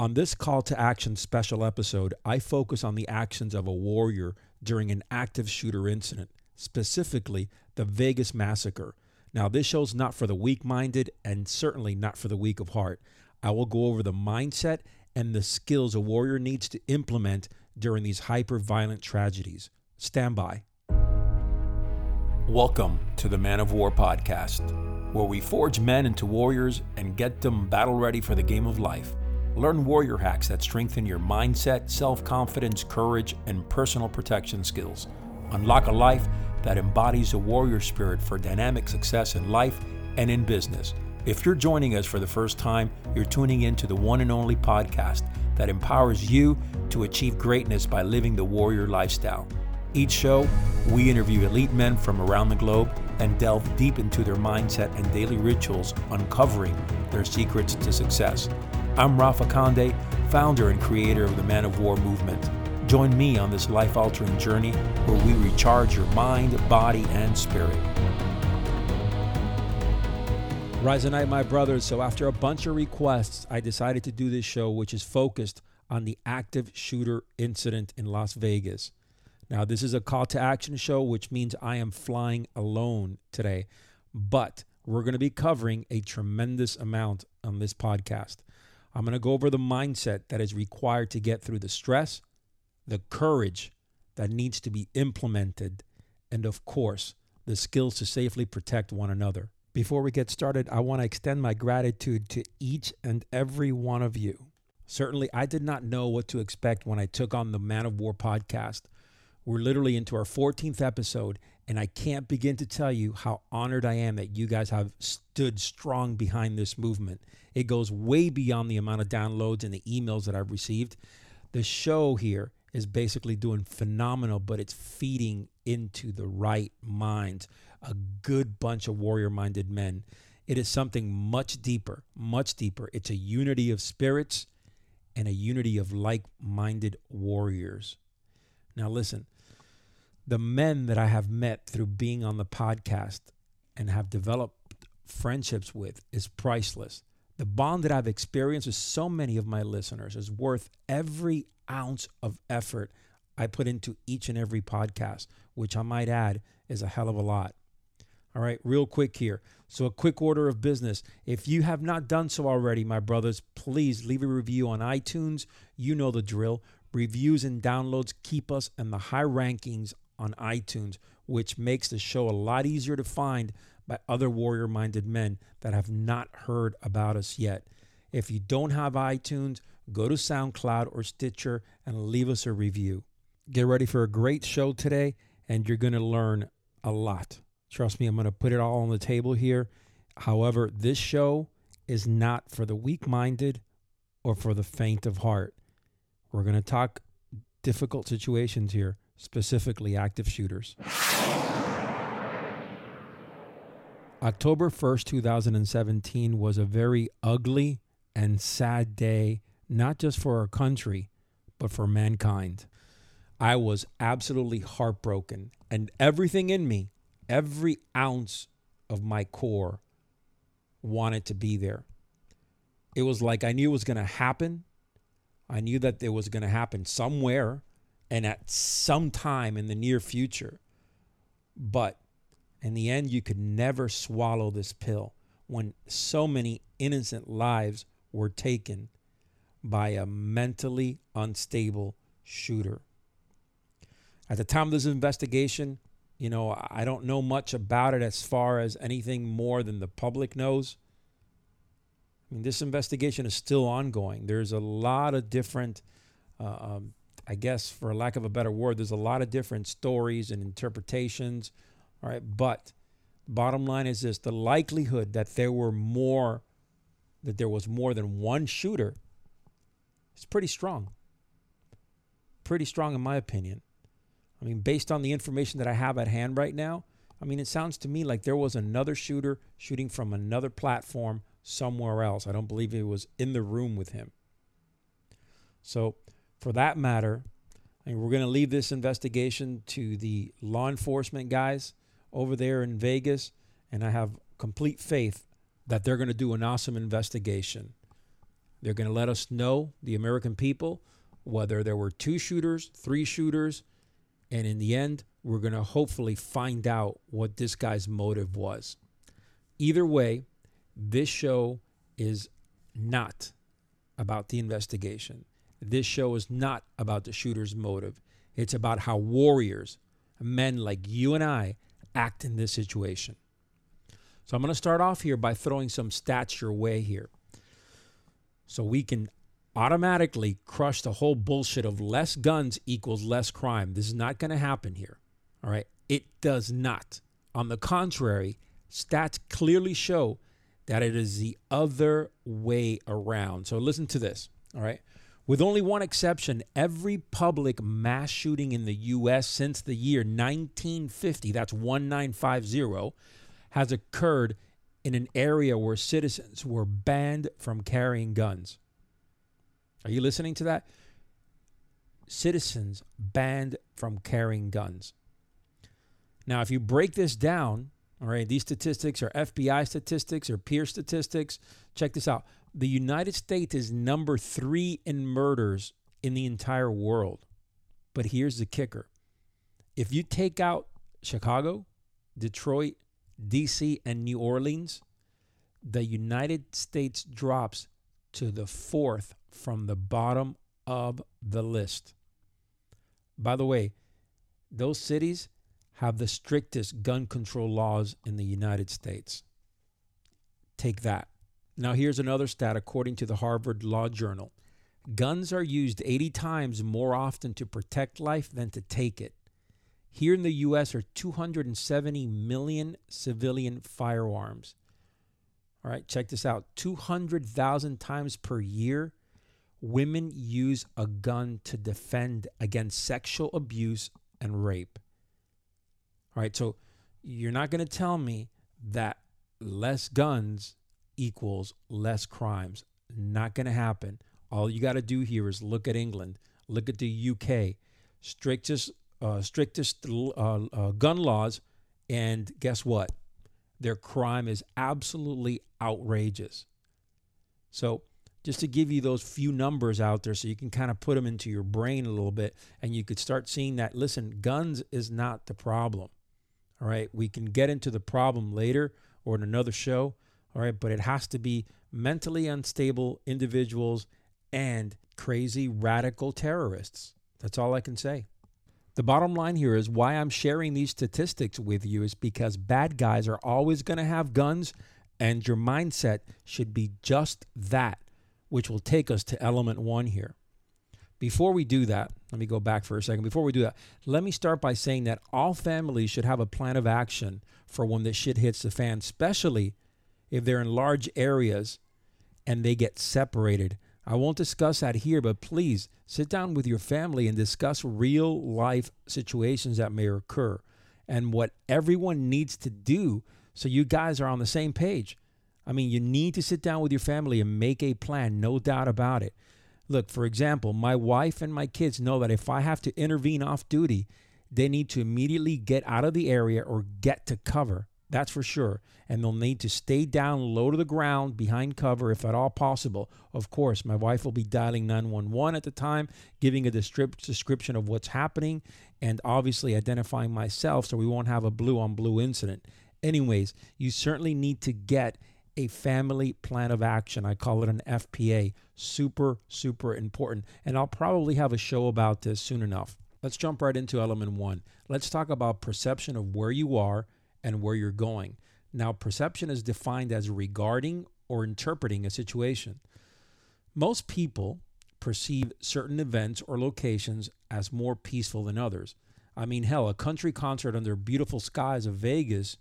On this call to action special episode, I focus on the actions of a warrior during an active shooter incident, specifically the Vegas massacre. Now, this show's not for the weak minded and certainly not for the weak of heart. I will go over the mindset and the skills a warrior needs to implement during these hyper violent tragedies. Stand by. Welcome to the Man of War podcast, where we forge men into warriors and get them battle ready for the game of life. Learn warrior hacks that strengthen your mindset, self confidence, courage, and personal protection skills. Unlock a life that embodies a warrior spirit for dynamic success in life and in business. If you're joining us for the first time, you're tuning in to the one and only podcast that empowers you to achieve greatness by living the warrior lifestyle. Each show, we interview elite men from around the globe and delve deep into their mindset and daily rituals, uncovering their secrets to success. I'm Rafa Conde, founder and creator of the Man of War movement. Join me on this life altering journey where we recharge your mind, body, and spirit. Rise and night, my brothers. So, after a bunch of requests, I decided to do this show, which is focused on the active shooter incident in Las Vegas. Now, this is a call to action show, which means I am flying alone today, but we're going to be covering a tremendous amount on this podcast. I'm going to go over the mindset that is required to get through the stress, the courage that needs to be implemented, and of course, the skills to safely protect one another. Before we get started, I want to extend my gratitude to each and every one of you. Certainly, I did not know what to expect when I took on the Man of War podcast. We're literally into our 14th episode, and I can't begin to tell you how honored I am that you guys have stood strong behind this movement. It goes way beyond the amount of downloads and the emails that I've received. The show here is basically doing phenomenal, but it's feeding into the right minds, a good bunch of warrior minded men. It is something much deeper, much deeper. It's a unity of spirits and a unity of like minded warriors. Now, listen, the men that I have met through being on the podcast and have developed friendships with is priceless. The bond that I've experienced with so many of my listeners is worth every ounce of effort I put into each and every podcast, which I might add is a hell of a lot. All right, real quick here. So, a quick order of business. If you have not done so already, my brothers, please leave a review on iTunes. You know the drill. Reviews and downloads keep us in the high rankings on iTunes, which makes the show a lot easier to find by other warrior minded men that have not heard about us yet. If you don't have iTunes, go to SoundCloud or Stitcher and leave us a review. Get ready for a great show today, and you're going to learn a lot. Trust me, I'm going to put it all on the table here. However, this show is not for the weak minded or for the faint of heart. We're going to talk difficult situations here, specifically active shooters. October 1st, 2017 was a very ugly and sad day, not just for our country, but for mankind. I was absolutely heartbroken, and everything in me, every ounce of my core, wanted to be there. It was like I knew it was going to happen. I knew that it was going to happen somewhere and at some time in the near future. But in the end, you could never swallow this pill when so many innocent lives were taken by a mentally unstable shooter. At the time of this investigation, you know, I don't know much about it as far as anything more than the public knows. I mean, this investigation is still ongoing. There's a lot of different, uh, um, I guess, for lack of a better word, there's a lot of different stories and interpretations all right. But bottom line is this the likelihood that there were more, that there was more than one shooter is pretty strong. Pretty strong, in my opinion. I mean, based on the information that I have at hand right now, I mean, it sounds to me like there was another shooter shooting from another platform somewhere else. I don't believe it was in the room with him. So, for that matter, mean, we're going to leave this investigation to the law enforcement guys over there in Vegas, and I have complete faith that they're going to do an awesome investigation. They're going to let us know, the American people, whether there were two shooters, three shooters, and in the end, we're going to hopefully find out what this guy's motive was. Either way, this show is not about the investigation. This show is not about the shooter's motive. It's about how warriors, men like you and I, act in this situation. So I'm going to start off here by throwing some stats your way here. So we can automatically crush the whole bullshit of less guns equals less crime. This is not going to happen here. All right. It does not. On the contrary, stats clearly show that it is the other way around. So listen to this. All right. With only one exception, every public mass shooting in the U.S. since the year 1950, that's 1950, has occurred in an area where citizens were banned from carrying guns. Are you listening to that? Citizens banned from carrying guns. Now, if you break this down, all right, these statistics are FBI statistics or peer statistics. Check this out. The United States is number three in murders in the entire world. But here's the kicker if you take out Chicago, Detroit, DC, and New Orleans, the United States drops to the fourth from the bottom of the list. By the way, those cities have the strictest gun control laws in the United States. Take that. Now, here's another stat according to the Harvard Law Journal guns are used 80 times more often to protect life than to take it. Here in the U.S. are 270 million civilian firearms. All right, check this out 200,000 times per year, women use a gun to defend against sexual abuse and rape. All right, so you're not going to tell me that less guns equals less crimes. Not going to happen. All you got to do here is look at England, look at the UK, strictest uh, strictest uh, uh, gun laws, and guess what? Their crime is absolutely outrageous. So, just to give you those few numbers out there so you can kind of put them into your brain a little bit and you could start seeing that listen, guns is not the problem. All right, we can get into the problem later or in another show. All right, but it has to be mentally unstable individuals and crazy radical terrorists. That's all I can say. The bottom line here is why I'm sharing these statistics with you is because bad guys are always going to have guns, and your mindset should be just that, which will take us to element one here. Before we do that, let me go back for a second. Before we do that, let me start by saying that all families should have a plan of action for when the shit hits the fan, especially if they're in large areas and they get separated I won't discuss that here, but please sit down with your family and discuss real life situations that may occur and what everyone needs to do so you guys are on the same page. I mean, you need to sit down with your family and make a plan, no doubt about it. Look, for example, my wife and my kids know that if I have to intervene off duty, they need to immediately get out of the area or get to cover. That's for sure. And they'll need to stay down low to the ground behind cover if at all possible. Of course, my wife will be dialing 911 at the time, giving a description of what's happening, and obviously identifying myself so we won't have a blue on blue incident. Anyways, you certainly need to get a family plan of action. I call it an FPA. Super, super important. And I'll probably have a show about this soon enough. Let's jump right into element one. Let's talk about perception of where you are and where you're going. Now, perception is defined as regarding or interpreting a situation. Most people perceive certain events or locations as more peaceful than others. I mean, hell, a country concert under beautiful skies of Vegas,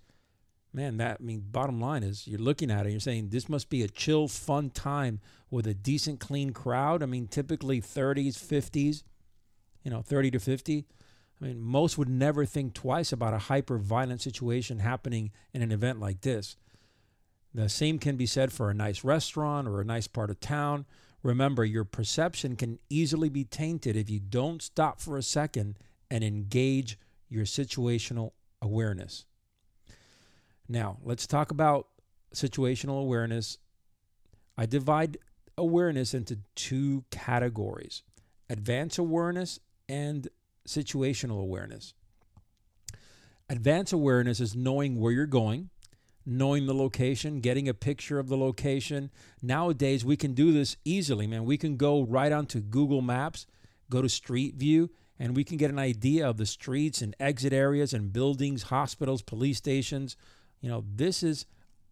man, that, I mean, bottom line is you're looking at it, you're saying this must be a chill, fun time with a decent, clean crowd. I mean, typically 30s, 50s, you know, 30 to 50. I mean, most would never think twice about a hyper violent situation happening in an event like this. The same can be said for a nice restaurant or a nice part of town. Remember, your perception can easily be tainted if you don't stop for a second and engage your situational awareness. Now, let's talk about situational awareness. I divide awareness into two categories advanced awareness and situational awareness. Advanced awareness is knowing where you're going, knowing the location, getting a picture of the location. Nowadays, we can do this easily, man. We can go right onto Google Maps, go to Street View, and we can get an idea of the streets and exit areas and buildings, hospitals, police stations. You know, this is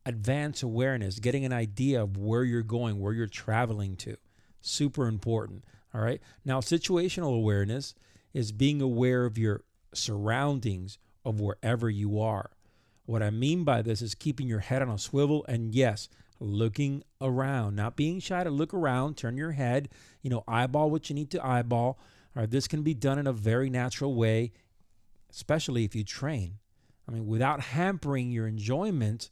advanced awareness, getting an idea of where you're going, where you're traveling to. Super important. All right. Now, situational awareness is being aware of your surroundings of wherever you are. What I mean by this is keeping your head on a swivel and yes, looking around, not being shy to look around, turn your head, you know, eyeball what you need to eyeball. All right, this can be done in a very natural way, especially if you train. I mean, without hampering your enjoyment,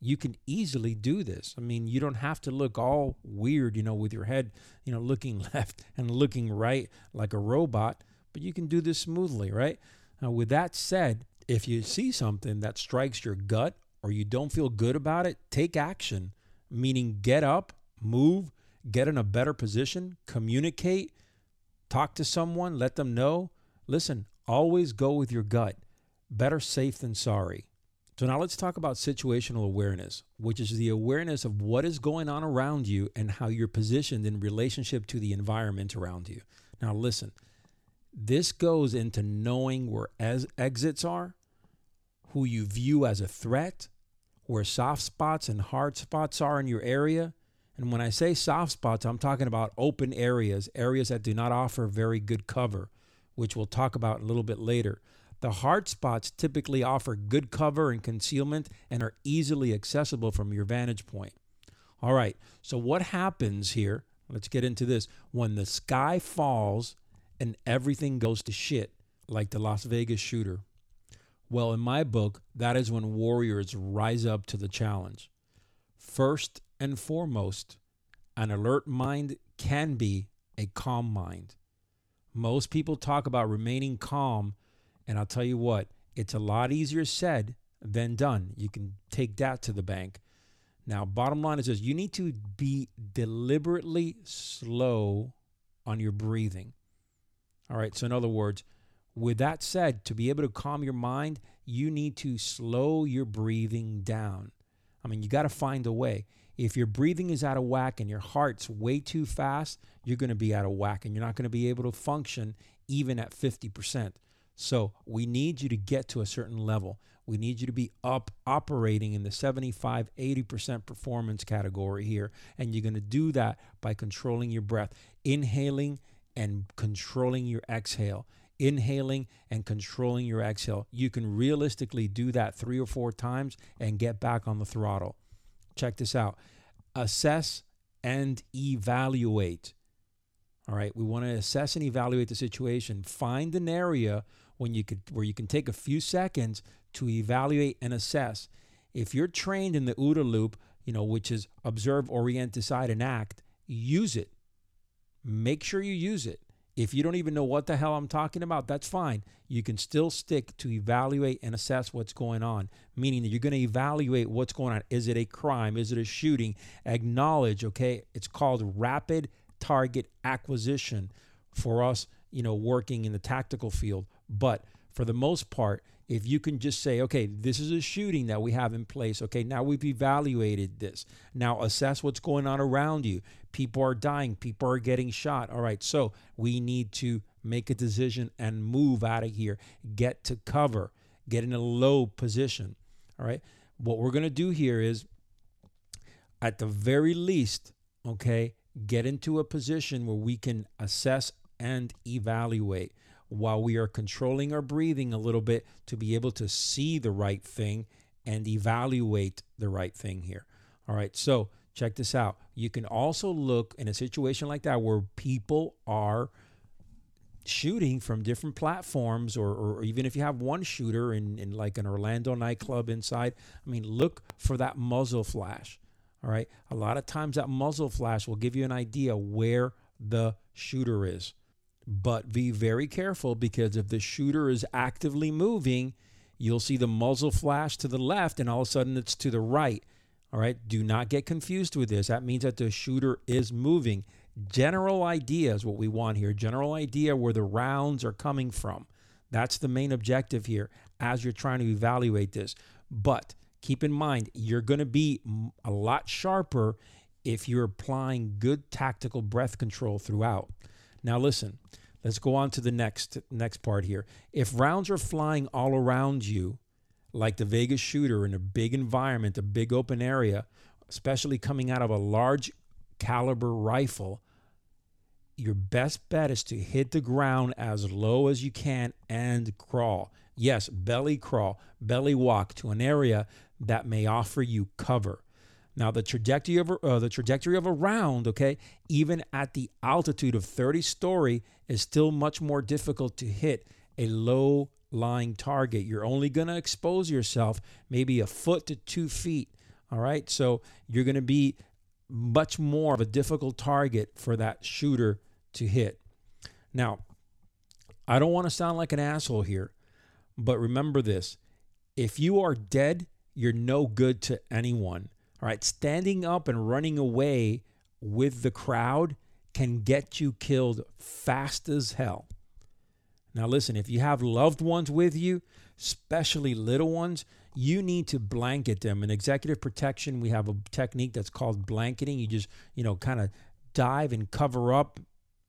you can easily do this. I mean, you don't have to look all weird, you know, with your head, you know, looking left and looking right like a robot, but you can do this smoothly, right? Now, with that said, if you see something that strikes your gut or you don't feel good about it, take action, meaning get up, move, get in a better position, communicate, talk to someone, let them know. Listen, always go with your gut. Better safe than sorry. So now let's talk about situational awareness, which is the awareness of what is going on around you and how you're positioned in relationship to the environment around you. Now listen, this goes into knowing where exits are, who you view as a threat, where soft spots and hard spots are in your area. And when I say soft spots, I'm talking about open areas, areas that do not offer very good cover, which we'll talk about a little bit later. The hard spots typically offer good cover and concealment and are easily accessible from your vantage point. All right, so what happens here? Let's get into this. When the sky falls and everything goes to shit, like the Las Vegas shooter. Well, in my book, that is when warriors rise up to the challenge. First and foremost, an alert mind can be a calm mind. Most people talk about remaining calm, and I'll tell you what, it's a lot easier said than done. You can take that to the bank. Now, bottom line is this you need to be deliberately slow on your breathing. All right. So, in other words, with that said, to be able to calm your mind, you need to slow your breathing down. I mean, you got to find a way. If your breathing is out of whack and your heart's way too fast, you're going to be out of whack and you're not going to be able to function even at 50%. So, we need you to get to a certain level. We need you to be up operating in the 75, 80% performance category here. And you're going to do that by controlling your breath, inhaling and controlling your exhale. Inhaling and controlling your exhale. You can realistically do that three or four times and get back on the throttle. Check this out assess and evaluate. All right, we want to assess and evaluate the situation. Find an area when you could where you can take a few seconds to evaluate and assess. If you're trained in the OODA loop, you know, which is observe, orient, decide, and act, use it make sure you use it. If you don't even know what the hell I'm talking about, that's fine. You can still stick to evaluate and assess what's going on, meaning that you're going to evaluate what's going on. Is it a crime? Is it a shooting? Acknowledge, okay? It's called rapid target acquisition for us, you know, working in the tactical field. But for the most part, if you can just say, okay, this is a shooting that we have in place. Okay, now we've evaluated this. Now assess what's going on around you. People are dying, people are getting shot. All right, so we need to make a decision and move out of here, get to cover, get in a low position. All right, what we're going to do here is, at the very least, okay, get into a position where we can assess and evaluate while we are controlling our breathing a little bit to be able to see the right thing and evaluate the right thing here. All right, so check this out. You can also look in a situation like that where people are shooting from different platforms or, or even if you have one shooter in, in like an Orlando nightclub inside, I mean, look for that muzzle flash. All right. A lot of times that muzzle flash will give you an idea where the shooter is. But be very careful because if the shooter is actively moving, you'll see the muzzle flash to the left and all of a sudden it's to the right. All right. Do not get confused with this. That means that the shooter is moving. General idea is what we want here. General idea where the rounds are coming from. That's the main objective here as you're trying to evaluate this. But keep in mind, you're going to be a lot sharper if you're applying good tactical breath control throughout. Now, listen, let's go on to the next next part here. If rounds are flying all around you, like the Vegas shooter in a big environment, a big open area, especially coming out of a large caliber rifle, your best bet is to hit the ground as low as you can and crawl. Yes, belly crawl, belly walk to an area that may offer you cover. Now, the trajectory of a, uh, the trajectory of a round, okay, even at the altitude of 30 story, is still much more difficult to hit a low lying target. You're only going to expose yourself maybe a foot to two feet. All right, so you're going to be much more of a difficult target for that shooter to hit. Now, I don't want to sound like an asshole here, but remember this: if you are dead, you're no good to anyone. All right, standing up and running away with the crowd can get you killed fast as hell. Now, listen, if you have loved ones with you, especially little ones, you need to blanket them. In executive protection, we have a technique that's called blanketing. You just, you know, kind of dive and cover up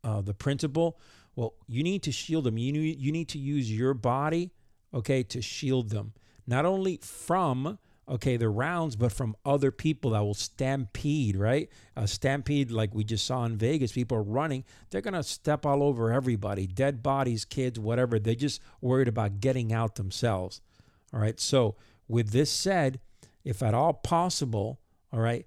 uh, the principal. Well, you need to shield them. You need, you need to use your body, okay, to shield them, not only from okay, the rounds, but from other people that will stampede, right? A stampede like we just saw in Vegas, people are running, they're going to step all over everybody, dead bodies, kids, whatever. They're just worried about getting out themselves. All right. So, with this said, if at all possible, all right,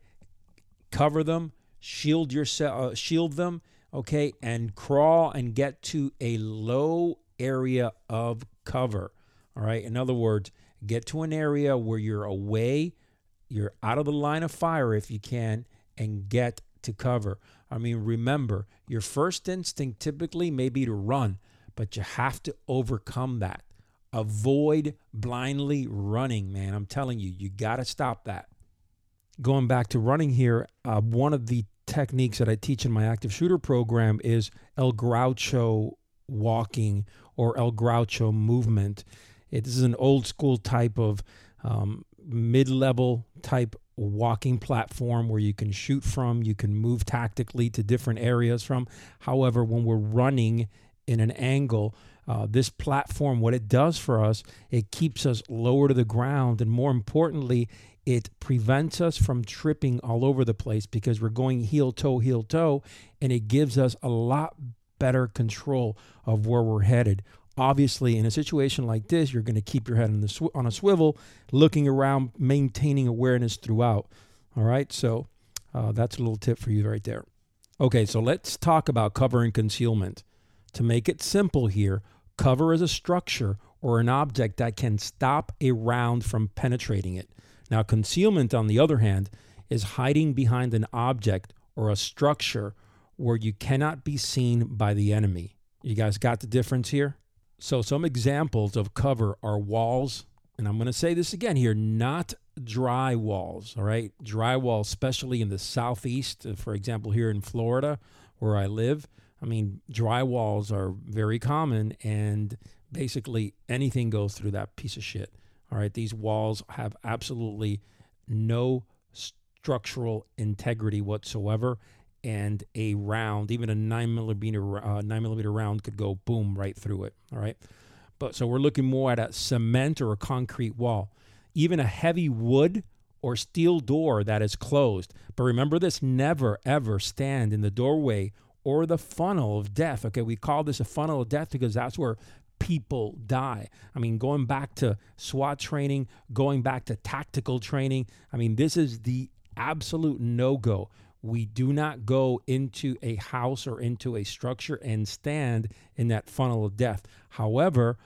cover them, shield yourself, uh, shield them, okay, and crawl and get to a low area of cover. All right. In other words, Get to an area where you're away, you're out of the line of fire if you can, and get to cover. I mean, remember, your first instinct typically may be to run, but you have to overcome that. Avoid blindly running, man. I'm telling you, you got to stop that. Going back to running here, uh, one of the techniques that I teach in my active shooter program is El Groucho walking or El Groucho movement. It, this is an old school type of um, mid level type walking platform where you can shoot from, you can move tactically to different areas from. However, when we're running in an angle, uh, this platform, what it does for us, it keeps us lower to the ground, and more importantly, it prevents us from tripping all over the place because we're going heel toe, heel toe, and it gives us a lot better control of where we're headed. Obviously, in a situation like this, you're going to keep your head on, the sw- on a swivel, looking around, maintaining awareness throughout. All right, so uh, that's a little tip for you right there. Okay, so let's talk about cover and concealment. To make it simple here, cover is a structure or an object that can stop a round from penetrating it. Now, concealment, on the other hand, is hiding behind an object or a structure where you cannot be seen by the enemy. You guys got the difference here? So, some examples of cover are walls, and I'm going to say this again here not dry walls, all right? Dry walls, especially in the southeast, uh, for example, here in Florida where I live. I mean, dry walls are very common, and basically anything goes through that piece of shit. All right, these walls have absolutely no structural integrity whatsoever, and a round, even a nine millimeter uh, nine millimeter round, could go boom right through it. All right, but so we're looking more at a cement or a concrete wall, even a heavy wood or steel door that is closed. But remember this: never ever stand in the doorway or the funnel of death. Okay, we call this a funnel of death because that's where people die. I mean, going back to SWAT training, going back to tactical training. I mean, this is the absolute no go we do not go into a house or into a structure and stand in that funnel of death. However,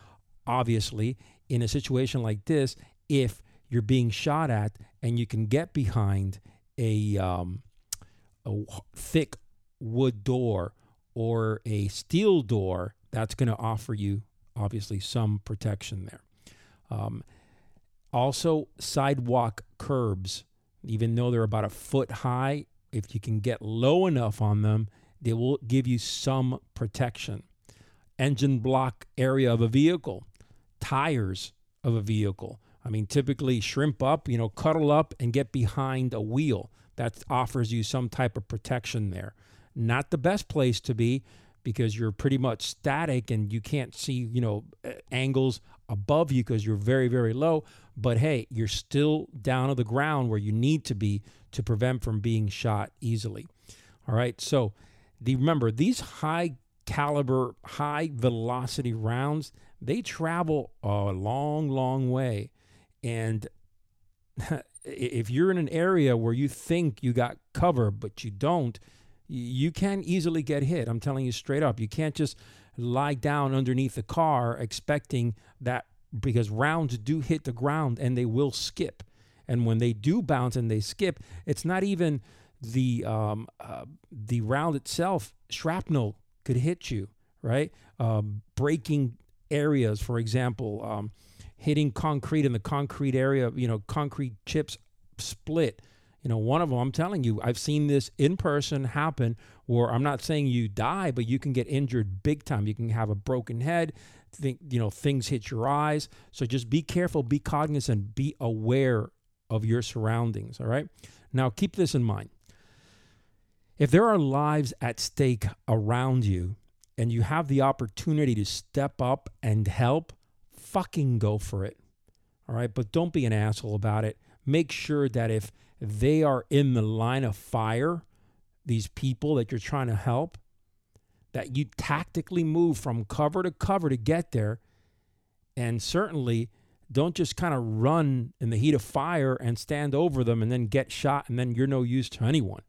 obviously, in a situation like this, if you're being shot at and you can get behind a, um, a thick wood door or a steel door, that's going to offer you obviously some protection there. Um, also, sidewalk curbs even though they're about a foot high, if you can get low enough on them, they will give you some protection. Engine block area of a vehicle, tires of a vehicle. I mean, typically shrimp up, you know, cuddle up and get behind a wheel. That offers you some type of protection there. Not the best place to be because you're pretty much static and you can't see, you know, angles above you because you're very, very low. But hey, you're still down to the ground where you need to be to prevent from being shot easily. All right. So the, remember, these high caliber, high velocity rounds, they travel a long, long way. And if you're in an area where you think you got cover, but you don't, you can easily get hit. I'm telling you straight up. You can't just lie down underneath the car expecting that because rounds do hit the ground and they will skip. And when they do bounce and they skip, it's not even the um, uh, the round itself. Shrapnel could hit you, right? Um, breaking areas, for example, um, hitting concrete in the concrete area. You know, concrete chips split. You know, one of them, I'm telling you, I've seen this in person happen where I'm not saying you die, but you can get injured big time. You can have a broken head, think, you know, things hit your eyes. So just be careful, be cognizant, be aware of your surroundings. All right. Now, keep this in mind. If there are lives at stake around you and you have the opportunity to step up and help, fucking go for it. All right. But don't be an asshole about it. Make sure that if they are in the line of fire, these people that you're trying to help, that you tactically move from cover to cover to get there. And certainly don't just kind of run in the heat of fire and stand over them and then get shot and then you're no use to anyone.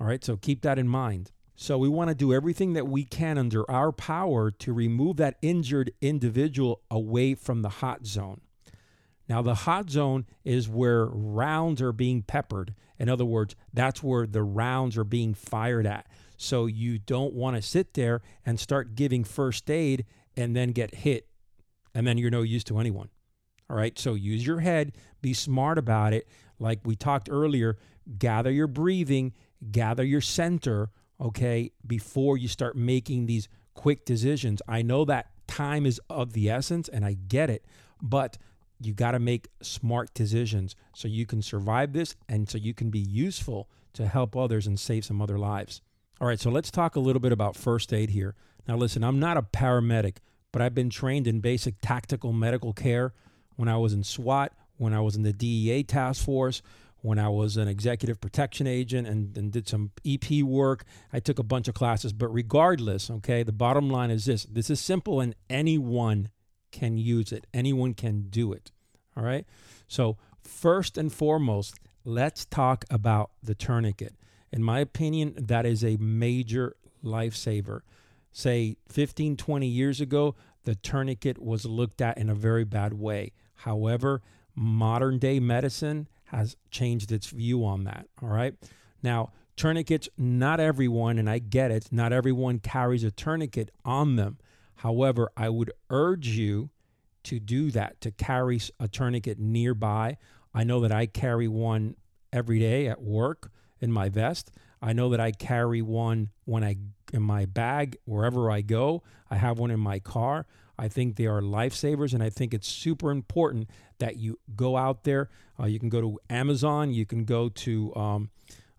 All right, so keep that in mind. So we want to do everything that we can under our power to remove that injured individual away from the hot zone. Now, the hot zone is where rounds are being peppered. In other words, that's where the rounds are being fired at. So you don't want to sit there and start giving first aid and then get hit, and then you're no use to anyone. All right. So use your head, be smart about it. Like we talked earlier, gather your breathing, gather your center, okay, before you start making these quick decisions. I know that time is of the essence and I get it, but you got to make smart decisions so you can survive this and so you can be useful to help others and save some other lives. All right, so let's talk a little bit about first aid here. Now, listen, I'm not a paramedic, but I've been trained in basic tactical medical care when I was in SWAT, when I was in the DEA task force, when I was an executive protection agent and, and did some EP work. I took a bunch of classes, but regardless, okay, the bottom line is this this is simple and anyone can use it. Anyone can do it. All right. So, first and foremost, let's talk about the tourniquet. In my opinion, that is a major lifesaver. Say 15, 20 years ago, the tourniquet was looked at in a very bad way. However, modern day medicine has changed its view on that. All right. Now, tourniquets, not everyone, and I get it, not everyone carries a tourniquet on them. However, I would urge you to do that, to carry a tourniquet nearby. I know that I carry one every day at work in my vest. I know that I carry one when I in my bag wherever I go. I have one in my car. I think they are lifesavers, and I think it's super important that you go out there. Uh, you can go to Amazon. You can go to um,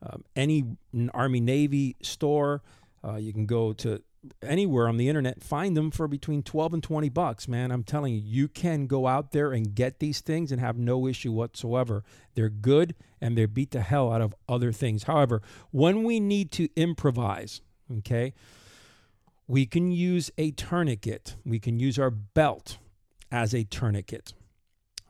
uh, any Army Navy store. Uh, you can go to anywhere on the internet, find them for between 12 and 20 bucks, man. I'm telling you, you can go out there and get these things and have no issue whatsoever. They're good and they beat the hell out of other things. However, when we need to improvise, okay, we can use a tourniquet. We can use our belt as a tourniquet.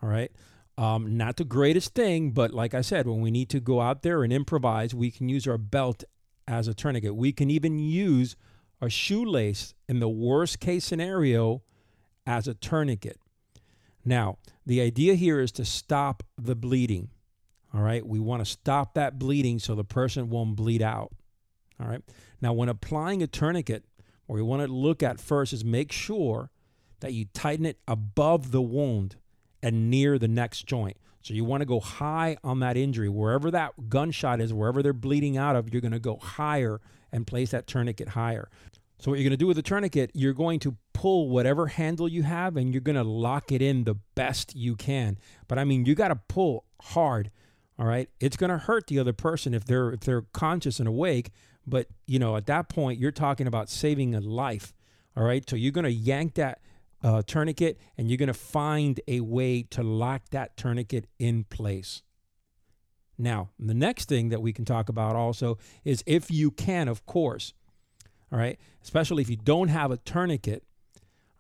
All right. Um, not the greatest thing, but like I said, when we need to go out there and improvise, we can use our belt as a tourniquet. We can even use a shoelace in the worst case scenario as a tourniquet. Now, the idea here is to stop the bleeding. All right. We want to stop that bleeding so the person won't bleed out. All right. Now, when applying a tourniquet, what we want to look at first is make sure that you tighten it above the wound and near the next joint. So you want to go high on that injury. Wherever that gunshot is, wherever they're bleeding out of, you're going to go higher and place that tourniquet higher. So what you're going to do with the tourniquet, you're going to pull whatever handle you have and you're going to lock it in the best you can. But I mean, you got to pull hard. All right? It's going to hurt the other person if they're if they're conscious and awake, but you know, at that point you're talking about saving a life. All right? So you're going to yank that uh, tourniquet and you're going to find a way to lock that tourniquet in place. Now, the next thing that we can talk about also is if you can, of course, all right, especially if you don't have a tourniquet,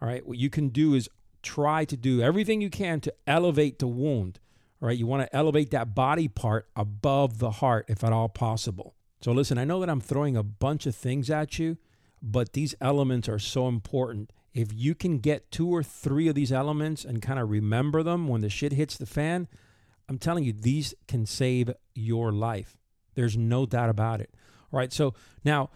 all right, what you can do is try to do everything you can to elevate the wound. All right, you want to elevate that body part above the heart if at all possible. So, listen, I know that I'm throwing a bunch of things at you, but these elements are so important. If you can get two or three of these elements and kind of remember them when the shit hits the fan, I'm telling you, these can save your life. There's no doubt about it. All right. So now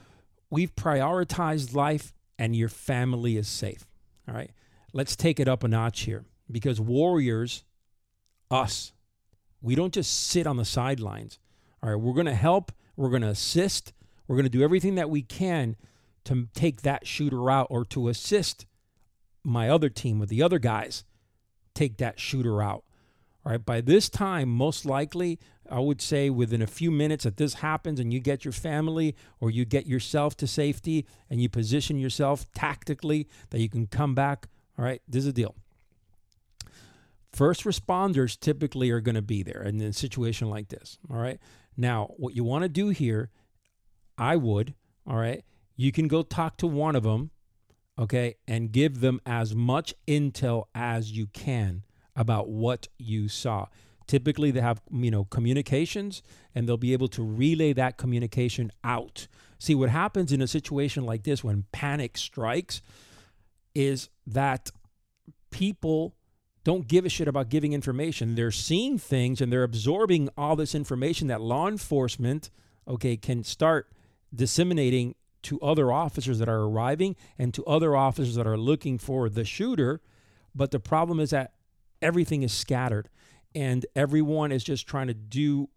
we've prioritized life and your family is safe. All right. Let's take it up a notch here because warriors, us, we don't just sit on the sidelines. All right. We're going to help, we're going to assist, we're going to do everything that we can to take that shooter out or to assist my other team with the other guys take that shooter out. All right. By this time, most likely, I would say within a few minutes that this happens and you get your family or you get yourself to safety and you position yourself tactically that you can come back. All right. This is a deal. First responders typically are going to be there in a situation like this. All right. Now, what you want to do here, I would, all right, you can go talk to one of them, okay, and give them as much intel as you can about what you saw. Typically, they have you know communications, and they'll be able to relay that communication out. See what happens in a situation like this when panic strikes is that people don't give a shit about giving information. They're seeing things and they're absorbing all this information that law enforcement, okay, can start disseminating to other officers that are arriving and to other officers that are looking for the shooter. But the problem is that everything is scattered and everyone is just trying to do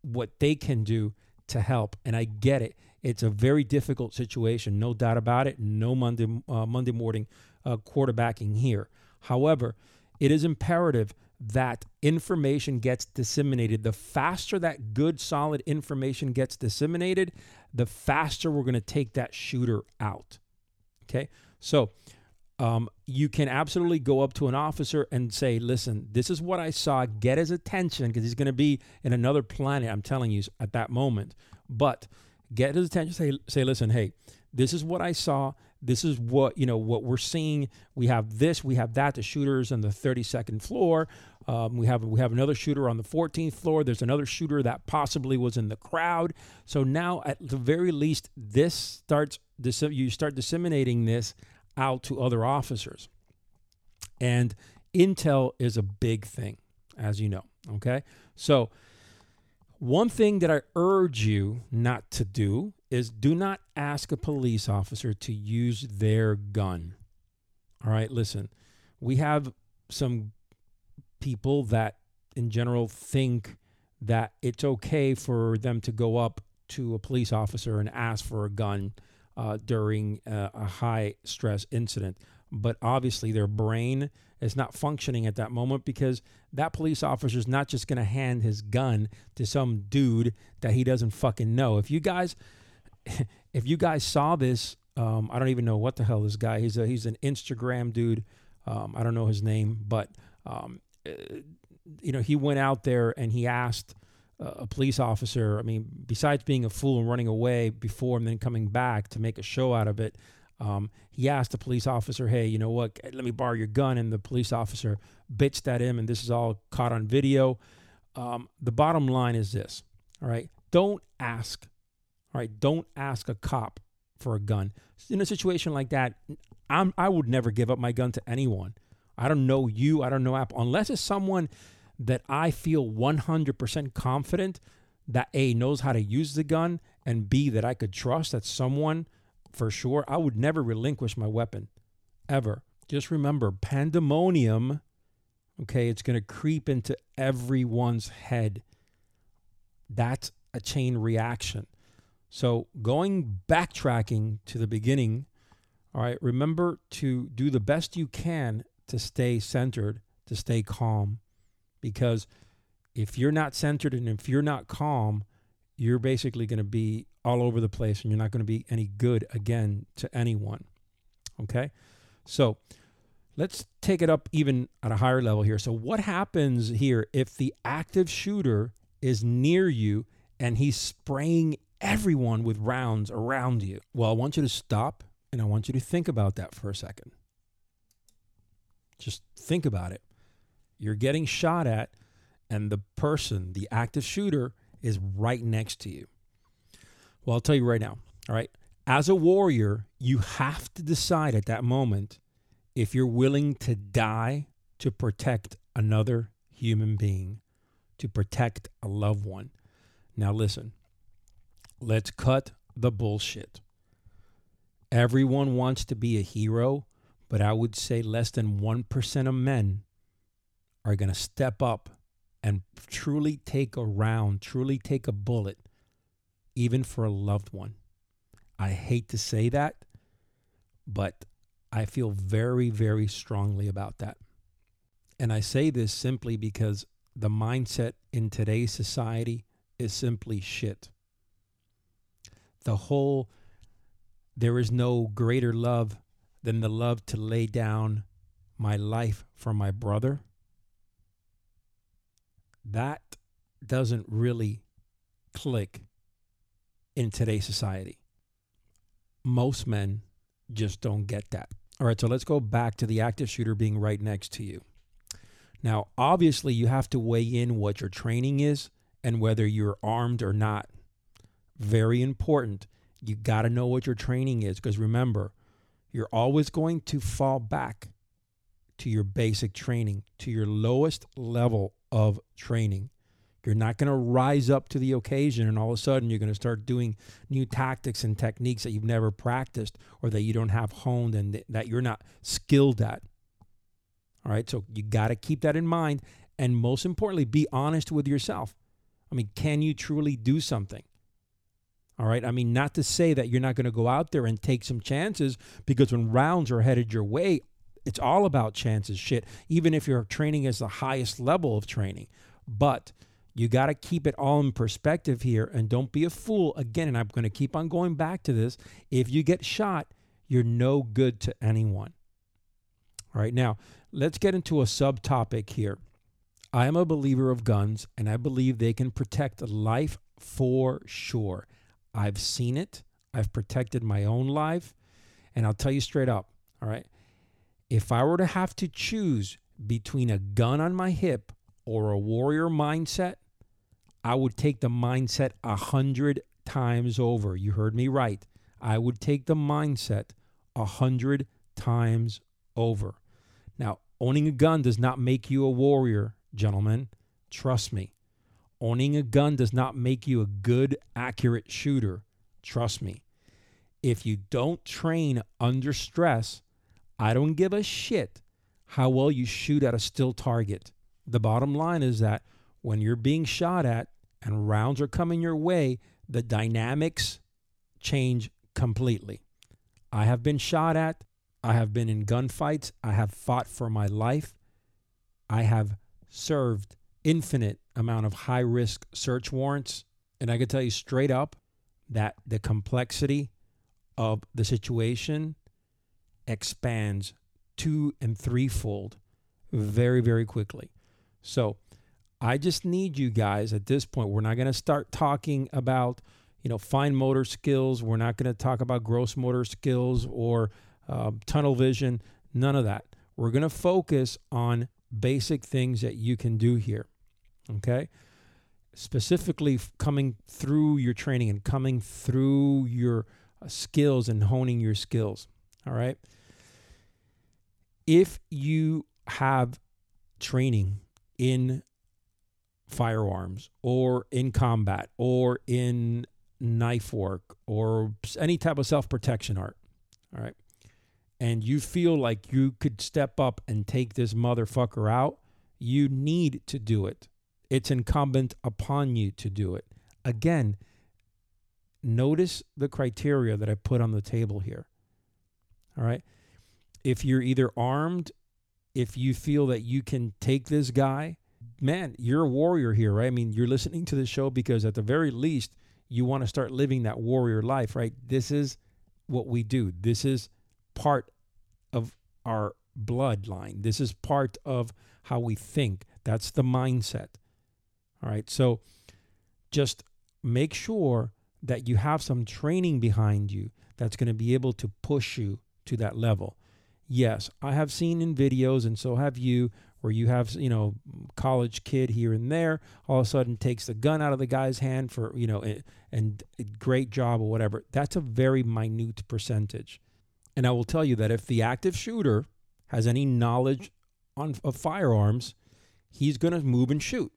what they can do to help. And I get it. It's a very difficult situation, no doubt about it. No Monday uh, Monday morning uh, quarterbacking here. However, it is imperative that information gets disseminated. The faster that good, solid information gets disseminated, the faster we're going to take that shooter out. Okay, so um, you can absolutely go up to an officer and say, listen, this is what I saw. Get his attention because he's going to be in another planet, I'm telling you, at that moment. But get his attention, say, say, listen, hey, this is what I saw. This is what, you know, what we're seeing. We have this, we have that. The shooter's on the 32nd floor. Um, we have we have another shooter on the 14th floor. There's another shooter that possibly was in the crowd. So now, at the very least, this starts you start disseminating this out to other officers. And intel is a big thing, as you know. Okay. So, one thing that I urge you not to do is do not ask a police officer to use their gun. All right. Listen, we have some people that, in general, think that it's okay for them to go up to a police officer and ask for a gun uh, during a, a high stress incident. But obviously, their brain is not functioning at that moment because that police officer is not just going to hand his gun to some dude that he doesn't fucking know. If you guys, if you guys saw this, um, I don't even know what the hell this guy. He's a he's an Instagram dude. Um, I don't know his name, but um, uh, you know, he went out there and he asked a police officer. I mean, besides being a fool and running away before and then coming back to make a show out of it, um, he asked the police officer, "Hey, you know what? Let me borrow your gun." And the police officer bitched at him, and this is all caught on video. Um, the bottom line is this: all right, don't ask. All right, don't ask a cop for a gun in a situation like that. I'm, I would never give up my gun to anyone. I don't know you. I don't know Apple unless it's someone that I feel 100% confident that A, knows how to use the gun, and B, that I could trust that someone for sure, I would never relinquish my weapon ever. Just remember pandemonium, Okay, it's going to creep into everyone's head. That's a chain reaction. So, going backtracking to the beginning, all right, remember to do the best you can to stay centered, to stay calm, because if you're not centered and if you're not calm, you're basically going to be all over the place and you're not going to be any good again to anyone. Okay? So, let's take it up even at a higher level here. So, what happens here if the active shooter is near you and he's spraying everyone with rounds around you? Well, I want you to stop and I want you to think about that for a second. Just think about it. You're getting shot at, and the person, the active shooter, is right next to you. Well, I'll tell you right now. All right. As a warrior, you have to decide at that moment if you're willing to die to protect another human being, to protect a loved one. Now, listen, let's cut the bullshit. Everyone wants to be a hero, but I would say less than 1% of men are going to step up and truly take a round, truly take a bullet, even for a loved one. I hate to say that, but I feel very, very strongly about that. And I say this simply because the mindset in today's society is simply shit. The whole, there is no greater love than the love to lay down my life for my brother. That doesn't really click in today's society. Most men just don't get that. All right, so let's go back to the active shooter being right next to you. Now, obviously, you have to weigh in what your training is and whether you're armed or not. Very important. You got to know what your training is because remember, you're always going to fall back to your basic training, to your lowest level of training. You're not going to rise up to the occasion and all of a sudden you're going to start doing new tactics and techniques that you've never practiced or that you don't have honed and that you're not skilled at. All right. So you got to keep that in mind. And most importantly, be honest with yourself. I mean, can you truly do something? All right. I mean, not to say that you're not going to go out there and take some chances because when rounds are headed your way, it's all about chances, shit, even if you're training as the highest level of training. But you got to keep it all in perspective here and don't be a fool. Again, and I'm going to keep on going back to this. If you get shot, you're no good to anyone. All right, now let's get into a subtopic here. I am a believer of guns and I believe they can protect life for sure. I've seen it, I've protected my own life, and I'll tell you straight up, all right, if I were to have to choose between a gun on my hip or a warrior mindset, I would take the mindset a hundred times over. You heard me right. I would take the mindset a hundred times over. Now, owning a gun does not make you a warrior, gentlemen. Trust me. Owning a gun does not make you a good, accurate shooter. Trust me. If you don't train under stress, I don't give a shit how well you shoot at a still target. The bottom line is that when you're being shot at and rounds are coming your way, the dynamics change completely. I have been shot at. I have been in gunfights. I have fought for my life. I have served infinite amount of high risk search warrants. And I can tell you straight up that the complexity of the situation expands two and threefold very, very quickly. So I just need you guys at this point. We're not going to start talking about, you know, fine motor skills. We're not going to talk about gross motor skills or uh, tunnel vision. None of that. We're going to focus on basic things that you can do here. Okay. Specifically, coming through your training and coming through your uh, skills and honing your skills. All right. If you have training in firearms or in combat or in knife work or any type of self protection art. All right. And you feel like you could step up and take this motherfucker out, You need to do it. It's incumbent upon you to do it. Again, notice the criteria that I put on the table here. All right. If you're either armed, if you feel that you can take this guy, man, you're a warrior here, right? I mean, you're listening to the show because at the very least, you want to start living that warrior life, right? This is what we do. This is part of our bloodline. This is part of how we think. That's the mindset. All right. So just make sure that you have some training behind you that's going to be able to push you to that level. Yes, I have seen in videos, and so have you, where you have, you know, college kid here and there, all of a sudden takes the gun out of the guy's hand for, you know, eh, and, and great job or whatever. That's a very minute percentage. And I will tell you that if the active shooter has any knowledge on of firearms, he's going to move and shoot.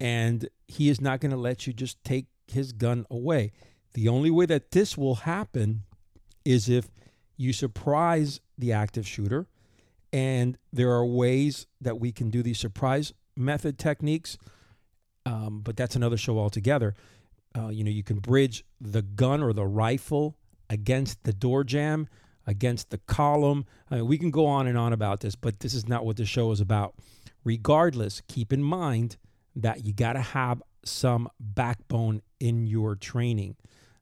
And he is not going to let you just take his gun away. The only way that this will happen is if you surprise the active shooter. And there are ways that we can do these surprise method techniques, um, but that's another show altogether. Uh, you know, you can bridge the gun or the rifle against the door jamb, against the column. I mean, we can go on and on about this, but this is not what the show is about. Regardless, keep in mind that you got to have some backbone in your training.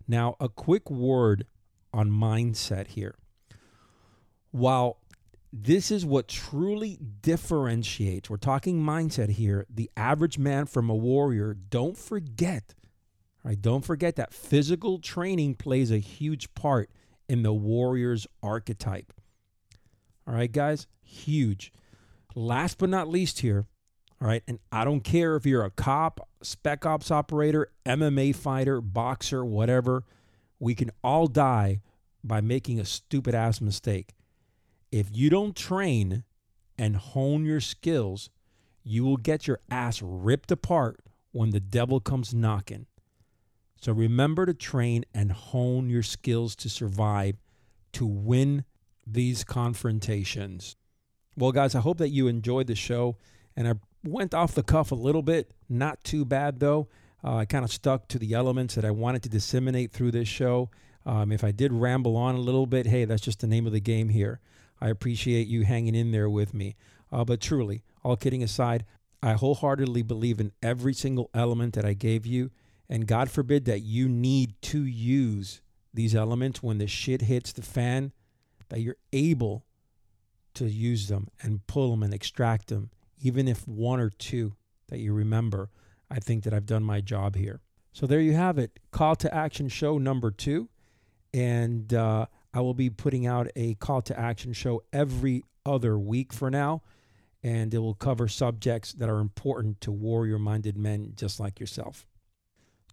Now, a quick word on mindset here. While this is what truly differentiates, we're talking mindset here, the average man from a warrior, don't forget, right? Don't forget that physical training plays a huge part in the warrior's archetype. All right, guys, huge. Last but not least here, all right, and I don't care if you're a cop, spec ops operator, MMA fighter, boxer, whatever, we can all die by making a stupid ass mistake. If you don't train and hone your skills, you will get your ass ripped apart when the devil comes knocking. So remember to train and hone your skills to survive, to win these confrontations. Well, guys, I hope that you enjoyed the show. And I went off the cuff a little bit. Not too bad, though. Uh, I kind of stuck to the elements that I wanted to disseminate through this show. Um, if I did ramble on a little bit, hey, that's just the name of the game here. I appreciate you hanging in there with me. Uh, but truly, all kidding aside, I wholeheartedly believe in every single element that I gave you. And God forbid that you need to use these elements when the shit hits the fan, that you're able to use them and pull them and extract them, even if one or two that you remember. I think that I've done my job here. So there you have it. Call to action show number two. And uh, I will be putting out a call to action show every other week for now. And it will cover subjects that are important to warrior minded men just like yourself.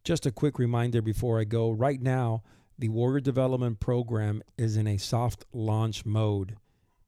Just a quick reminder before I go right now, the Warrior Development Program is in a soft launch mode.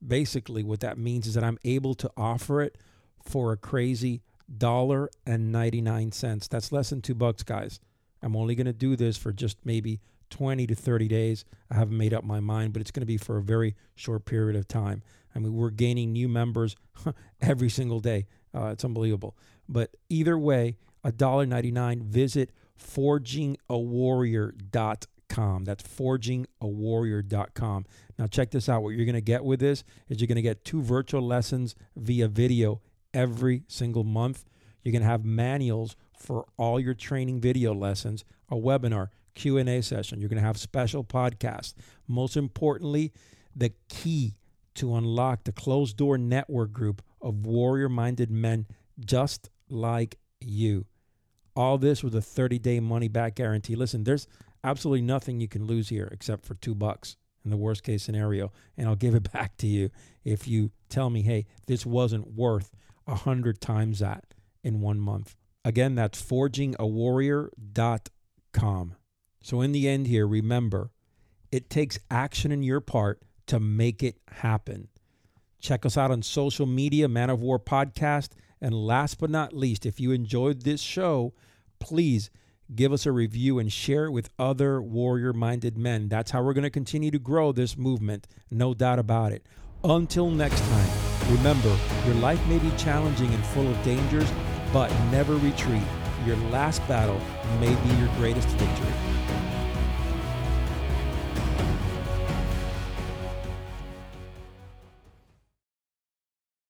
Basically, what that means is that I'm able to offer it for a crazy dollar and 99 cents. That's less than two bucks, guys. I'm only going to do this for just maybe 20 to 30 days. I haven't made up my mind, but it's going to be for a very short period of time. I mean, we're gaining new members every single day. Uh, it's unbelievable. But either way, $1.99. Visit forgingawarrior.com. That's forgingawarrior.com. Now, check this out. What you're going to get with this is you're going to get two virtual lessons via video every single month. You're going to have manuals for all your training video lessons, a webinar, Q&A session. You're going to have special podcasts. Most importantly, the key to unlock the closed door network group of warrior minded men just like you. All this with a 30 day money back guarantee. Listen, there's absolutely nothing you can lose here except for two bucks in the worst case scenario. And I'll give it back to you if you tell me, hey, this wasn't worth a hundred times that in one month. Again, that's forgingawarrior.com. So, in the end, here, remember it takes action in your part to make it happen. Check us out on social media, Man of War Podcast. And last but not least, if you enjoyed this show, please give us a review and share it with other warrior minded men. That's how we're going to continue to grow this movement, no doubt about it. Until next time. Remember, your life may be challenging and full of dangers, but never retreat. Your last battle may be your greatest victory.